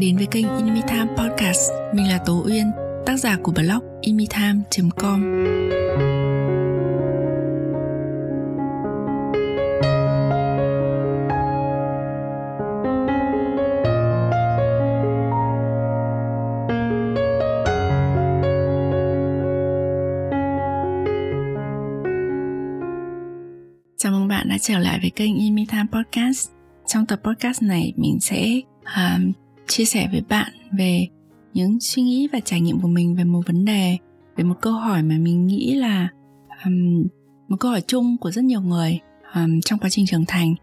đến với kênh Inmitime Podcast. Mình là Tố Uyên, tác giả của blog inmitime.com. Chào mừng bạn đã trở lại với kênh Inmitime Podcast. Trong tập podcast này, mình sẽ um, chia sẻ với bạn về những suy nghĩ và trải nghiệm của mình về một vấn đề về một câu hỏi mà mình nghĩ là um, một câu hỏi chung của rất nhiều người um, trong quá trình trưởng thành.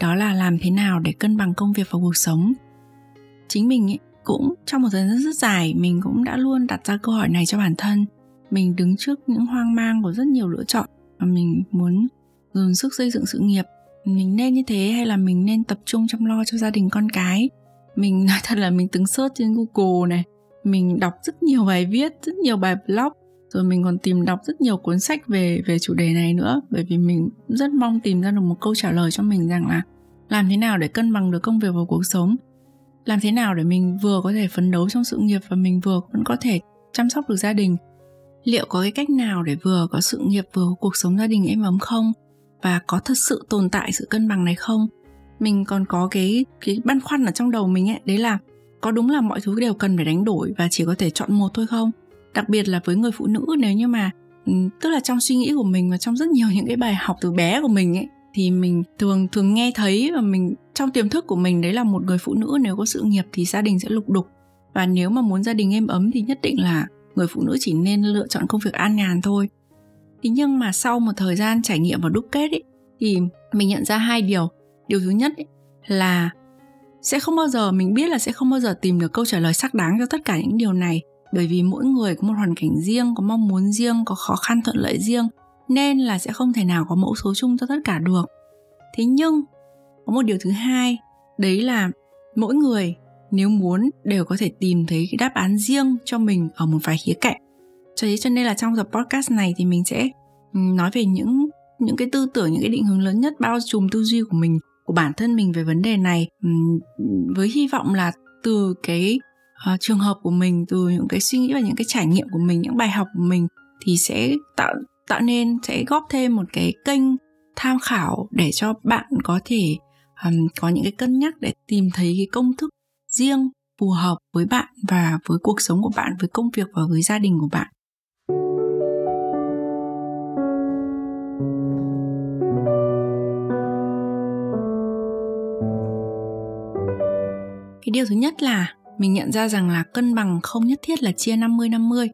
Đó là làm thế nào để cân bằng công việc và cuộc sống? Chính mình ấy, cũng trong một thời gian rất dài mình cũng đã luôn đặt ra câu hỏi này cho bản thân. Mình đứng trước những hoang mang của rất nhiều lựa chọn mà mình muốn dồn sức xây dựng sự nghiệp. Mình nên như thế hay là mình nên tập trung chăm lo cho gia đình con cái? Mình nói thật là mình từng search trên google này, mình đọc rất nhiều bài viết, rất nhiều bài blog, rồi mình còn tìm đọc rất nhiều cuốn sách về về chủ đề này nữa. Bởi vì mình rất mong tìm ra được một câu trả lời cho mình rằng là làm thế nào để cân bằng được công việc và cuộc sống? Làm thế nào để mình vừa có thể phấn đấu trong sự nghiệp và mình vừa vẫn có thể chăm sóc được gia đình? Liệu có cái cách nào để vừa có sự nghiệp, vừa có cuộc sống gia đình êm ấm không? Và có thật sự tồn tại sự cân bằng này không? Mình còn có cái cái băn khoăn ở trong đầu mình ấy đấy là có đúng là mọi thứ đều cần phải đánh đổi và chỉ có thể chọn một thôi không? Đặc biệt là với người phụ nữ nếu như mà ừ, tức là trong suy nghĩ của mình và trong rất nhiều những cái bài học từ bé của mình ấy thì mình thường thường nghe thấy và mình trong tiềm thức của mình đấy là một người phụ nữ nếu có sự nghiệp thì gia đình sẽ lục đục. Và nếu mà muốn gia đình êm ấm thì nhất định là người phụ nữ chỉ nên lựa chọn công việc an nhàn thôi. Thế nhưng mà sau một thời gian trải nghiệm và đúc kết ấy, thì mình nhận ra hai điều điều thứ nhất ấy, là sẽ không bao giờ mình biết là sẽ không bao giờ tìm được câu trả lời xác đáng cho tất cả những điều này. Bởi vì mỗi người có một hoàn cảnh riêng có mong muốn riêng có khó khăn thuận lợi riêng nên là sẽ không thể nào có mẫu số chung cho tất cả được. Thế nhưng có một điều thứ hai đấy là mỗi người nếu muốn đều có thể tìm thấy cái đáp án riêng cho mình ở một vài khía cạnh. Cho thế cho nên là trong tập podcast này thì mình sẽ nói về những những cái tư tưởng những cái định hướng lớn nhất bao trùm tư duy của mình của bản thân mình về vấn đề này với hy vọng là từ cái uh, trường hợp của mình từ những cái suy nghĩ và những cái trải nghiệm của mình những bài học của mình thì sẽ tạo tạo nên sẽ góp thêm một cái kênh tham khảo để cho bạn có thể um, có những cái cân nhắc để tìm thấy cái công thức riêng phù hợp với bạn và với cuộc sống của bạn với công việc và với gia đình của bạn. Điều thứ nhất là mình nhận ra rằng là cân bằng không nhất thiết là chia 50 50.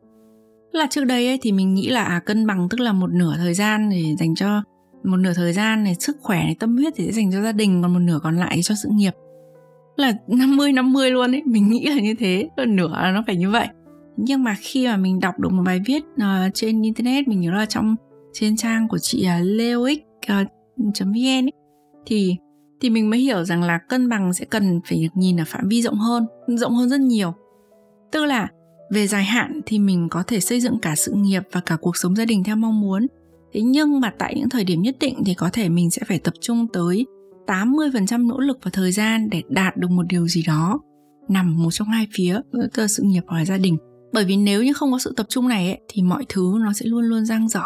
Là trước đây ấy thì mình nghĩ là à, cân bằng tức là một nửa thời gian để dành cho một nửa thời gian này sức khỏe này tâm huyết thì sẽ dành cho gia đình còn một nửa còn lại cho sự nghiệp là 50 50 luôn ấy mình nghĩ là như thế còn nửa là nó phải như vậy nhưng mà khi mà mình đọc được một bài viết uh, trên internet mình nhớ là trong trên trang của chị ờ, uh, leox uh, ờ, vn ấy, thì thì mình mới hiểu rằng là cân bằng sẽ cần phải được nhìn ở phạm vi rộng hơn rộng hơn rất nhiều. Tức là về dài hạn thì mình có thể xây dựng cả sự nghiệp và cả cuộc sống gia đình theo mong muốn. Thế nhưng mà tại những thời điểm nhất định thì có thể mình sẽ phải tập trung tới 80% nỗ lực và thời gian để đạt được một điều gì đó nằm một trong hai phía tức là sự nghiệp hoặc là gia đình. Bởi vì nếu như không có sự tập trung này ấy, thì mọi thứ nó sẽ luôn luôn giang dở.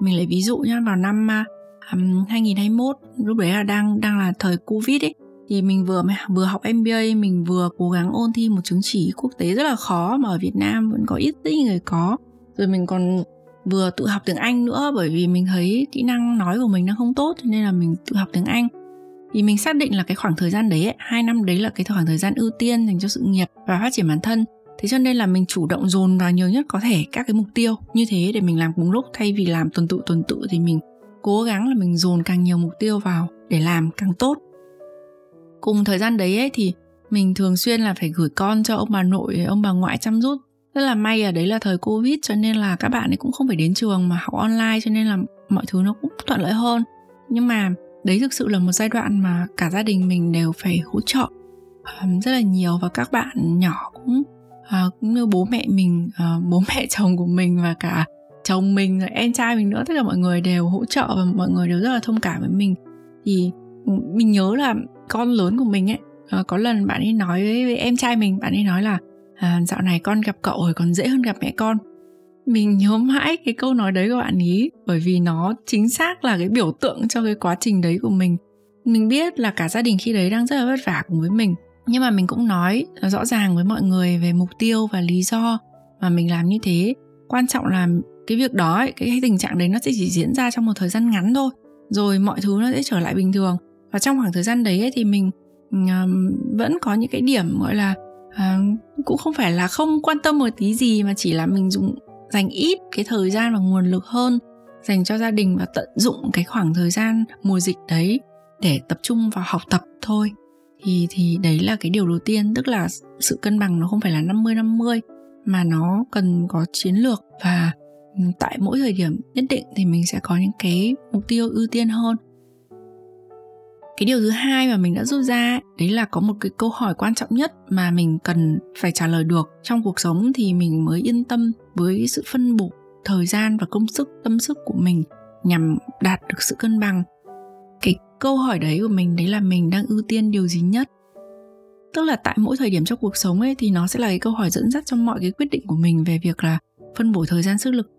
Mình lấy ví dụ nhá vào năm à, um, 2021 lúc đấy là đang đang là thời covid ấy. Thì mình vừa vừa học MBA mình vừa cố gắng ôn thi một chứng chỉ quốc tế rất là khó mà ở Việt Nam vẫn có ít ít người có. Rồi mình còn vừa tự học tiếng Anh nữa bởi vì mình thấy kỹ năng nói của mình nó không tốt nên là mình tự học tiếng Anh. Thì mình xác định là cái khoảng thời gian đấy ấy, hai năm đấy là cái khoảng thời gian ưu tiên dành cho sự nghiệp và phát triển bản thân. Thế cho nên là mình chủ động dồn vào nhiều nhất có thể các cái mục tiêu. Như thế để mình làm cùng lúc thay vì làm tuần tự tuần tự thì mình cố gắng là mình dồn càng nhiều mục tiêu vào để làm càng tốt. Cùng thời gian đấy ấy, thì mình thường xuyên là phải gửi con cho ông bà nội ông bà ngoại chăm giúp. Rất là may ở đấy là thời covid cho nên là các bạn ấy cũng không phải đến trường mà học online cho nên là mọi thứ nó cũng thuận lợi hơn. Nhưng mà đấy thực sự là một giai đoạn mà cả gia đình mình đều phải hỗ trợ rất là nhiều và các bạn nhỏ cũng ờ, cũng như bố mẹ mình ờ, bố mẹ chồng của mình và cả chồng mình rồi em trai mình nữa tất cả mọi người đều hỗ trợ và mọi người đều rất là thông cảm với mình. Thì ừ, mình nhớ là con lớn của mình ấy ờ, có lần bạn ấy nói với, với em trai mình bạn ấy nói là à, dạo này con gặp cậu rồi còn dễ hơn gặp mẹ con. Mình nhớ mãi cái câu nói đấy của bạn ý bởi vì nó chính xác là cái biểu tượng cho cái quá trình đấy của mình. Mình biết là cả gia đình khi đấy đang rất là vất vả cùng với mình nhưng mà mình cũng nói rõ ràng với mọi người về mục tiêu và lý do mà mình làm như thế. Quan trọng là cái việc đó ấy, cái, cái tình trạng đấy nó sẽ chỉ diễn ra trong một thời gian ngắn thôi. Rồi mọi thứ nó sẽ trở lại bình thường. Và trong khoảng thời gian đấy ấy, thì mình um, vẫn có những cái điểm gọi là uh, cũng không phải là không quan tâm một tí gì mà chỉ là mình dùng dành ít cái thời gian và nguồn lực hơn dành cho gia đình và tận dụng cái khoảng thời gian mùa dịch đấy để tập trung vào học tập thôi. Thì thì đấy là cái điều đầu tiên tức là sự cân bằng nó không phải là 50 50 mà nó cần có chiến lược và tại mỗi thời điểm nhất định thì mình sẽ có những cái mục tiêu ưu tiên hơn. Cái điều thứ hai mà mình đã rút ra đấy là có một cái câu hỏi quan trọng nhất mà mình cần phải trả lời được. Trong cuộc sống thì mình mới yên tâm với sự phân bổ thời gian và công sức, tâm sức của mình nhằm đạt được sự cân bằng. Cái câu hỏi đấy của mình, đấy là mình đang ưu tiên điều gì nhất? Tức là tại mỗi thời điểm trong cuộc sống ấy thì nó sẽ là cái câu hỏi dẫn dắt trong mọi cái quyết định của mình về việc là phân bổ thời gian, sức lực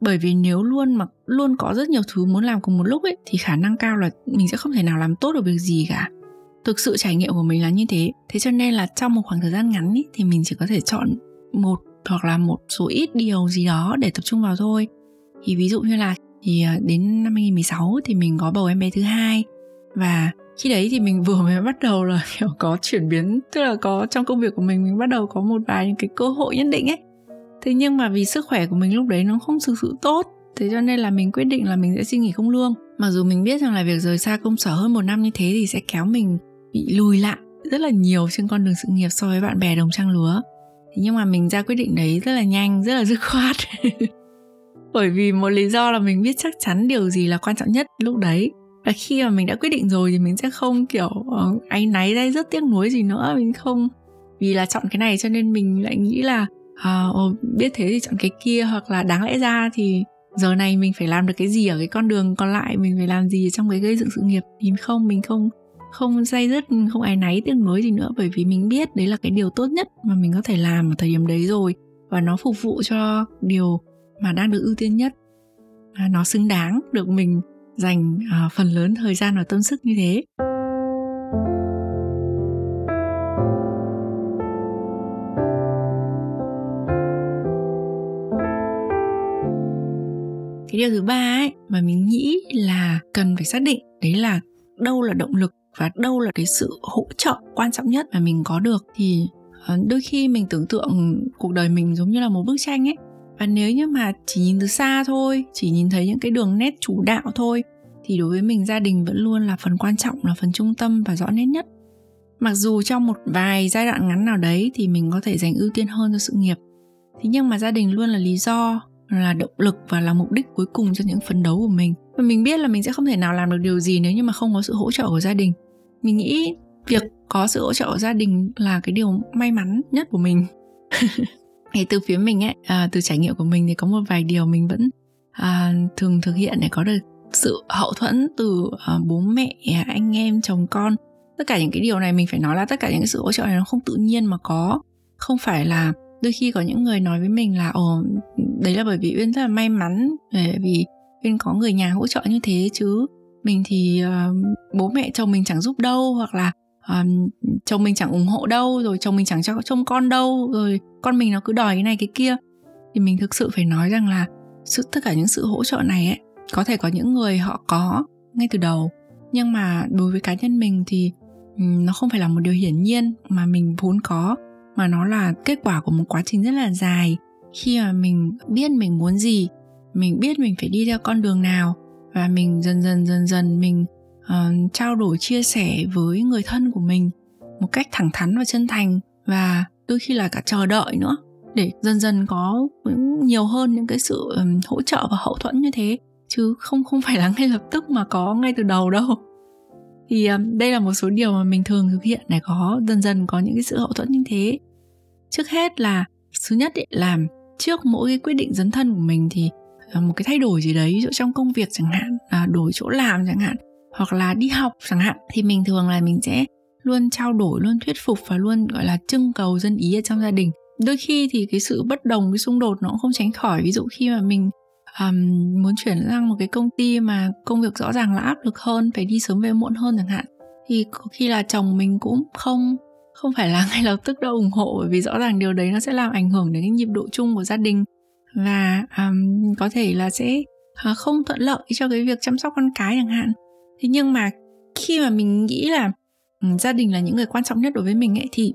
bởi vì nếu luôn mà luôn có rất nhiều thứ muốn làm cùng một lúc ấy thì khả năng cao là mình sẽ không thể nào làm tốt được việc gì cả. Thực sự trải nghiệm của mình là như thế. Thế cho nên là trong một khoảng thời gian ngắn ấy, thì mình chỉ có thể chọn một hoặc là một số ít điều gì đó để tập trung vào thôi. Thì ví dụ như là thì à, đến năm 2016 thì mình có bầu em bé thứ hai. Và khi đấy thì mình vừa mới bắt đầu là kiểu có chuyển biến tức là có trong công việc của mình mình bắt đầu có một vài những cái cơ hội nhất định ấy thế nhưng mà vì sức khỏe của mình lúc đấy nó không thực sự tốt, thế cho nên là mình quyết định là mình sẽ xin nghỉ không lương. Mặc dù mình biết rằng là việc rời xa công sở hơn một năm như thế thì sẽ kéo mình bị lùi lại rất là nhiều trên con đường sự nghiệp so với bạn bè đồng trang lứa. Thế nhưng mà mình ra quyết định đấy rất là nhanh, rất là dứt khoát. Bởi vì một lý do là mình biết chắc chắn điều gì là quan trọng nhất lúc đấy. Và khi mà mình đã quyết định rồi thì mình sẽ không, kiểu ờ, áy náy đây rất tiếc nuối gì nữa. Mình không vì là chọn cái này cho nên mình lại nghĩ là uh, biết thế thì chọn cái kia hoặc là đáng lẽ ra thì giờ này mình phải làm được cái gì ở cái con đường còn lại? Mình phải làm gì trong cái gây dựng sự nghiệp? Thì không mình không không dây dứt không ai náy tiếc nuối gì nữa bởi vì mình biết đấy là cái điều tốt nhất mà mình có thể làm ở thời điểm đấy rồi và nó phục vụ cho điều mà đang được ưu tiên nhất. Nó xứng đáng được mình dành ờ, phần lớn thời gian và tâm sức như thế. Cái điều thứ ba ấy mà mình nghĩ là cần phải xác định, đấy là đâu là động lực và đâu là cái sự hỗ trợ quan trọng nhất mà mình có được. Thì ờ, đôi khi mình tưởng tượng cuộc đời mình giống như là một bức tranh ấy. Và nếu như mà chỉ nhìn từ xa thôi, chỉ nhìn thấy những cái đường nét chủ đạo thôi, thì đối với mình gia đình vẫn luôn là phần quan trọng, là phần trung tâm và rõ nét nhất. Mặc dù trong một vài giai đoạn ngắn nào đấy thì mình có thể dành ưu tiên hơn cho sự nghiệp. Thế nhưng mà gia đình luôn là lý do là động lực và là mục đích cuối cùng cho những phấn đấu của mình. Và mình biết là mình sẽ không thể nào làm được điều gì nếu như mà không có sự hỗ trợ của gia đình. Mình nghĩ việc có sự hỗ trợ của gia đình là cái điều may mắn nhất của mình. Thì từ phía mình ấy à, từ trải nghiệm của mình thì có một vài điều mình vẫn à, thường thực hiện để có được sự hậu thuẫn từ à, bố mẹ anh em chồng con. Tất cả những cái điều này mình phải nói là tất cả những cái sự hỗ trợ này nó không tự nhiên mà có. Không phải là đôi khi có những người nói với mình là ồ đấy là bởi vì uyên rất là may mắn bởi vì uyên có người nhà hỗ trợ như thế chứ. Mình thì uh, bố mẹ chồng mình chẳng giúp đâu hoặc là um, chồng mình chẳng ủng hộ đâu rồi chồng mình chẳng cho trông con đâu rồi con mình nó cứ đòi cái này cái kia. Thì mình thực sự phải nói rằng là sự tất cả những sự hỗ trợ này ấy có thể có những người họ có ngay từ đầu. Nhưng mà đối với cá nhân mình thì um, nó không phải là một điều hiển nhiên mà mình vốn có mà nó là kết quả của một quá trình rất là dài khi mà mình biết mình muốn gì mình biết mình phải đi theo con đường nào và mình dần dần dần dần mình uh, trao đổi chia sẻ với người thân của mình một cách thẳng thắn và chân thành và đôi khi là cả chờ đợi nữa để dần dần có nhiều hơn những cái sự um, hỗ trợ và hậu thuẫn như thế. Chứ không không phải là ngay lập tức mà có ngay từ đầu đâu. Thì um, đây là một số điều mà mình thường thực hiện để có dần dần có những cái sự hậu thuẫn như thế. Trước hết là thứ nhất ấy, là trước mỗi cái quyết định dấn thân của mình thì à, một cái thay đổi gì đấy ví dụ trong công việc chẳng hạn à, đổi chỗ làm chẳng hạn hoặc là đi học chẳng hạn thì mình thường là mình sẽ luôn trao đổi luôn thuyết phục và luôn gọi là trưng cầu dân ý ở trong gia đình. Đôi khi thì cái sự bất đồng cái xung đột nó cũng không tránh khỏi. Ví dụ khi mà mình um, muốn chuyển sang một cái công ty mà công việc rõ ràng là áp lực hơn phải đi sớm về muộn hơn chẳng hạn thì có khi là chồng mình cũng không không phải là ngay lập tức đã ủng hộ bởi vì rõ ràng điều đấy nó sẽ làm ảnh hưởng đến cái nhịp độ chung của gia đình. Và um, có thể là sẽ uh, không thuận lợi cho cái việc chăm sóc con cái chẳng hạn. Thế nhưng mà khi mà mình nghĩ là um, gia đình là những người quan trọng nhất đối với mình ấy thì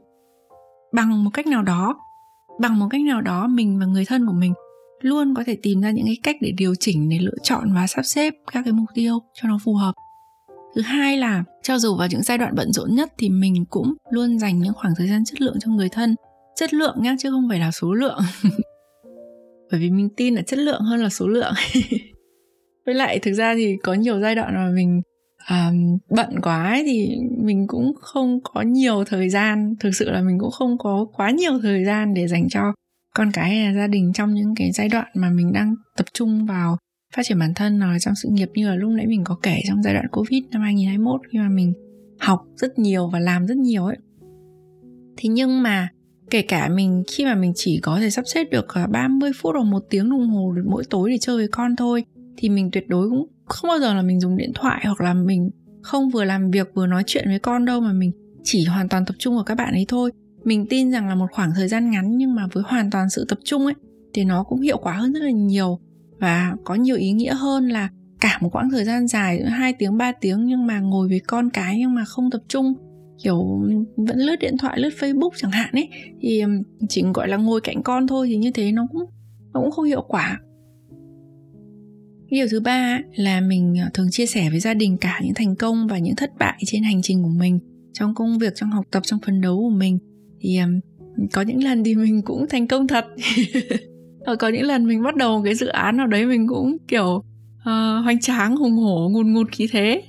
bằng một cách nào đó bằng một cách nào đó mình và người thân của mình luôn có thể tìm ra những cái cách để điều chỉnh để lựa chọn và sắp xếp các cái mục tiêu cho nó phù hợp thứ hai là cho dù vào những giai đoạn bận rộn nhất thì mình cũng luôn dành những khoảng thời gian chất lượng cho người thân. Chất lượng nhá chứ không phải là số lượng. Bởi vì mình tin là chất lượng hơn là số lượng. Với lại thực ra thì có nhiều giai đoạn mà mình um, bận quá ấy, thì mình cũng không có nhiều thời gian. Thực sự là mình cũng không có quá nhiều thời gian để dành cho con cái hay là gia đình trong những cái giai đoạn mà mình đang tập trung vào phát triển bản thân nào là trong sự nghiệp như là lúc nãy mình có kể trong giai đoạn Covid năm 2021 khi mà mình học rất nhiều và làm rất nhiều ấy. Thế nhưng mà kể cả mình, khi mà mình chỉ có thể sắp xếp được ờ, 30 phút hoặc một tiếng đồng hồ mỗi tối để chơi với con thôi, thì mình tuyệt đối cũng không bao giờ là mình dùng điện thoại hoặc là mình không vừa làm việc vừa nói chuyện với con đâu, mà mình chỉ hoàn toàn tập trung vào các bạn ấy thôi mình tin rằng là một khoảng thời gian ngắn nhưng mà với hoàn toàn sự tập trung ấy, thì nó cũng hiệu quả hơn rất là nhiều và có nhiều ý nghĩa hơn là cả một quãng thời gian dài hai tiếng 3 tiếng nhưng mà ngồi với con cái nhưng mà không tập trung. Kiểu, vẫn lướt điện thoại, lướt facebook chẳng hạn ấy. Thì chỉ gọi là ngồi cạnh con thôi thì như thế nó cũng nó cũng không hiệu quả. Điều thứ ba là mình ờ, thường chia sẻ với gia đình cả những thành công và những thất bại trên hành trình của mình, trong công việc, trong học tập, trong phấn đấu của mình. Thì có những lần thì mình cũng thành công thật. và có những lần mình bắt đầu một cái dự án nào đấy mình cũng kiểu uh, hoành tráng hùng hổ ngùn ngụt khí thế.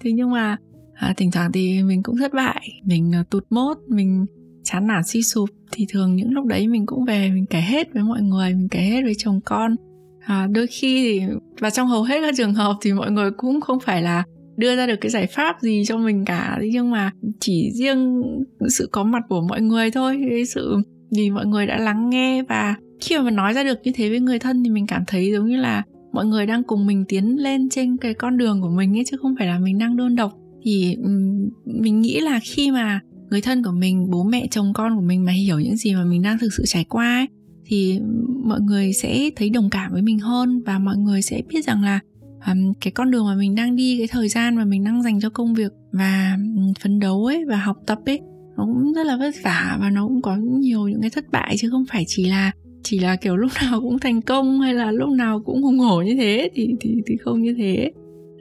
Thế nhưng mà à, thỉnh thoảng thì mình cũng thất bại. Mình uh, tụt mốt mình chán nản suy sụp thì thường những lúc đấy mình cũng về mình kể hết với mọi người mình kể hết với chồng con. À, đôi khi thì và trong hầu hết các trường hợp thì mọi người cũng không phải là đưa ra được cái giải pháp gì cho mình cả. Nhưng mà chỉ riêng sự có mặt của mọi người thôi cái sự vì mọi người đã lắng nghe và khi mà mình nói ra được như thế với người thân thì mình cảm thấy giống như là mọi người đang cùng mình tiến lên trên cái con đường của mình ấy chứ không phải là mình đang đơn độc. Thì mình nghĩ là khi mà người thân của mình bố mẹ chồng con của mình mà hiểu những gì mà mình đang thực sự trải qua ấy, thì mọi người sẽ thấy đồng cảm với mình hơn và mọi người sẽ biết rằng là um, cái con đường mà mình đang đi cái thời gian mà mình đang dành cho công việc và phấn đấu ấy và học tập ấy nó cũng rất là vất vả và nó cũng có nhiều những cái thất bại chứ không phải chỉ là chỉ là, kiểu, lúc nào cũng thành công hay là lúc nào cũng hùng hổ như thế thì thì thì không như thế.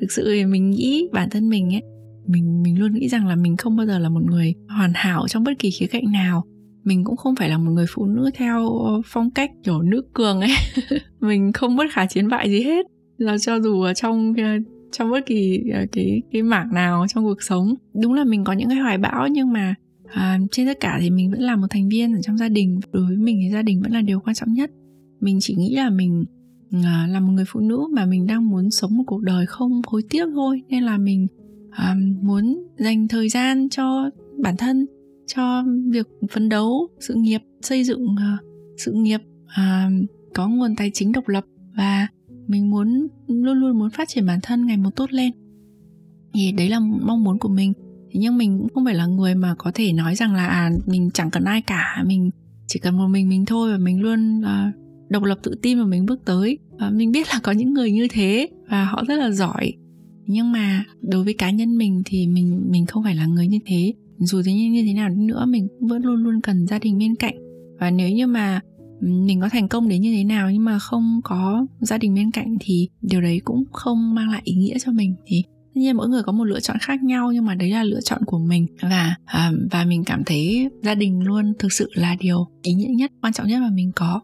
Thực sự thì mình nghĩ bản thân mình ấy, mình mình luôn nghĩ rằng là mình không bao giờ là một người hoàn hảo trong bất kỳ khía cạnh nào. Mình cũng không phải là một người phụ nữ theo phong cách, kiểu, nữ cường ấy. Mình không bất khả chiến bại gì hết. Là cho dù ở trong ờ, trong bất kỳ ờ, cái cái mảng nào trong cuộc sống, đúng là mình có những cái hoài bão nhưng mà à, trên tất cả thì mình vẫn là một thành viên ở trong gia đình. Đối với mình thì gia đình vẫn là điều quan trọng nhất. Mình chỉ nghĩ là mình à, là một người phụ nữ mà mình đang muốn sống một cuộc đời không hối tiếc thôi. Nên là mình à, muốn dành thời gian cho bản thân cho việc phấn đấu sự nghiệp xây dựng à, sự nghiệp à, có nguồn tài chính độc lập. Và mình muốn luôn luôn muốn phát triển bản thân ngày một tốt lên. Thì đấy là mong muốn của mình thế nhưng mình cũng không phải là người mà có thể nói rằng là à mình chẳng cần ai cả. Mình chỉ cần một mình mình thôi và mình luôn uh, độc lập tự tin và mình bước tới. Và mình biết là có những người như thế và họ rất là giỏi. Nhưng mà đối với cá nhân mình thì mình mình không phải là người như thế. Dù thế như thế nào đi nữa mình cũng vẫn luôn luôn cần gia đình bên cạnh. Và nếu như mà mình có thành công đến như thế nào nhưng mà không có gia đình bên cạnh thì điều đấy cũng không mang lại ý nghĩa cho mình. Thì tất nhiên mỗi người có một lựa chọn khác nhau nhưng mà đấy là lựa chọn của mình. Và à, và mình cảm thấy gia đình luôn thực sự là điều ý nghĩa nhất quan trọng nhất mà mình có.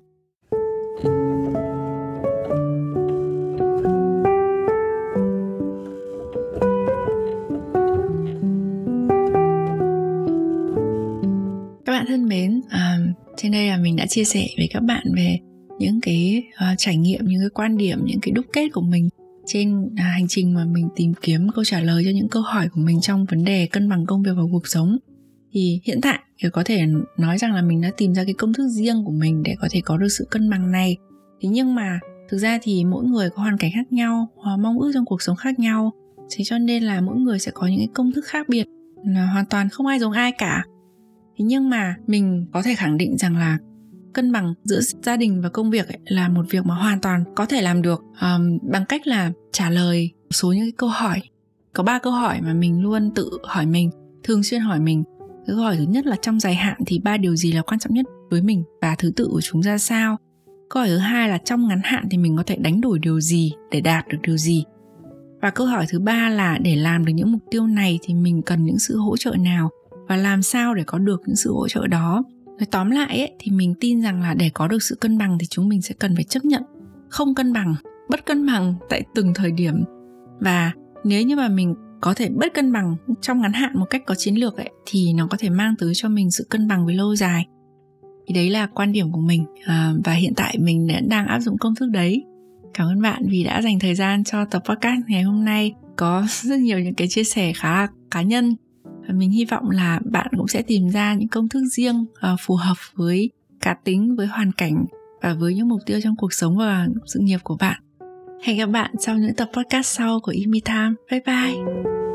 Các bạn thân mến à, trên đây là mình đã chia sẻ với các bạn về những cái uh, trải nghiệm những cái quan điểm những cái đúc kết của mình trên à, hành trình mà mình tìm kiếm câu trả lời cho những câu hỏi của mình trong vấn đề cân bằng công việc và cuộc sống thì hiện tại thì có thể nói rằng là mình đã tìm ra cái công thức riêng của mình để có thể có được sự cân bằng này. Thế nhưng mà thực ra thì mỗi người có hoàn cảnh khác nhau hoặc mong ước trong cuộc sống khác nhau. Thế cho nên là mỗi người sẽ có những cái công thức khác biệt là hoàn toàn không ai giống ai cả. Thế nhưng mà mình có thể khẳng định rằng là cân bằng giữa gia đình và công việc ấy là một việc mà hoàn toàn có thể làm được um, bằng cách là trả lời một số những cái câu hỏi. Có ba câu hỏi mà mình luôn tự hỏi mình thường xuyên hỏi mình. Cái câu hỏi thứ nhất là trong dài hạn thì ba điều gì là quan trọng nhất với mình và thứ tự của chúng ra sao? Câu hỏi thứ hai là trong ngắn hạn thì mình có thể đánh đổi điều gì để đạt được điều gì? Và câu hỏi thứ ba là để làm được những mục tiêu này thì mình cần những sự hỗ trợ nào? Và làm sao để có được những sự hỗ trợ đó? Nói tóm lại ấy, thì mình tin rằng là để có được sự cân bằng thì chúng mình sẽ cần phải chấp nhận. Không cân bằng bất cân bằng tại từng thời điểm. Và nếu như mà mình có thể bất cân bằng trong ngắn hạn một cách có chiến lược ấy thì nó có thể mang tới cho mình sự cân bằng về lâu dài. Thì đấy là quan điểm của mình à, và hiện tại mình đã đang áp dụng công thức đấy. Cảm ơn bạn vì đã dành thời gian cho tập podcast ngày hôm nay. Có rất nhiều những cái chia sẻ khá là cá nhân mình hy vọng là bạn cũng sẽ tìm ra những công thức riêng ờ, phù hợp với cá tính, với hoàn cảnh và với những mục tiêu trong cuộc sống và sự nghiệp của bạn. Hẹn gặp bạn trong những tập podcast sau của Imi Time. Bye bye!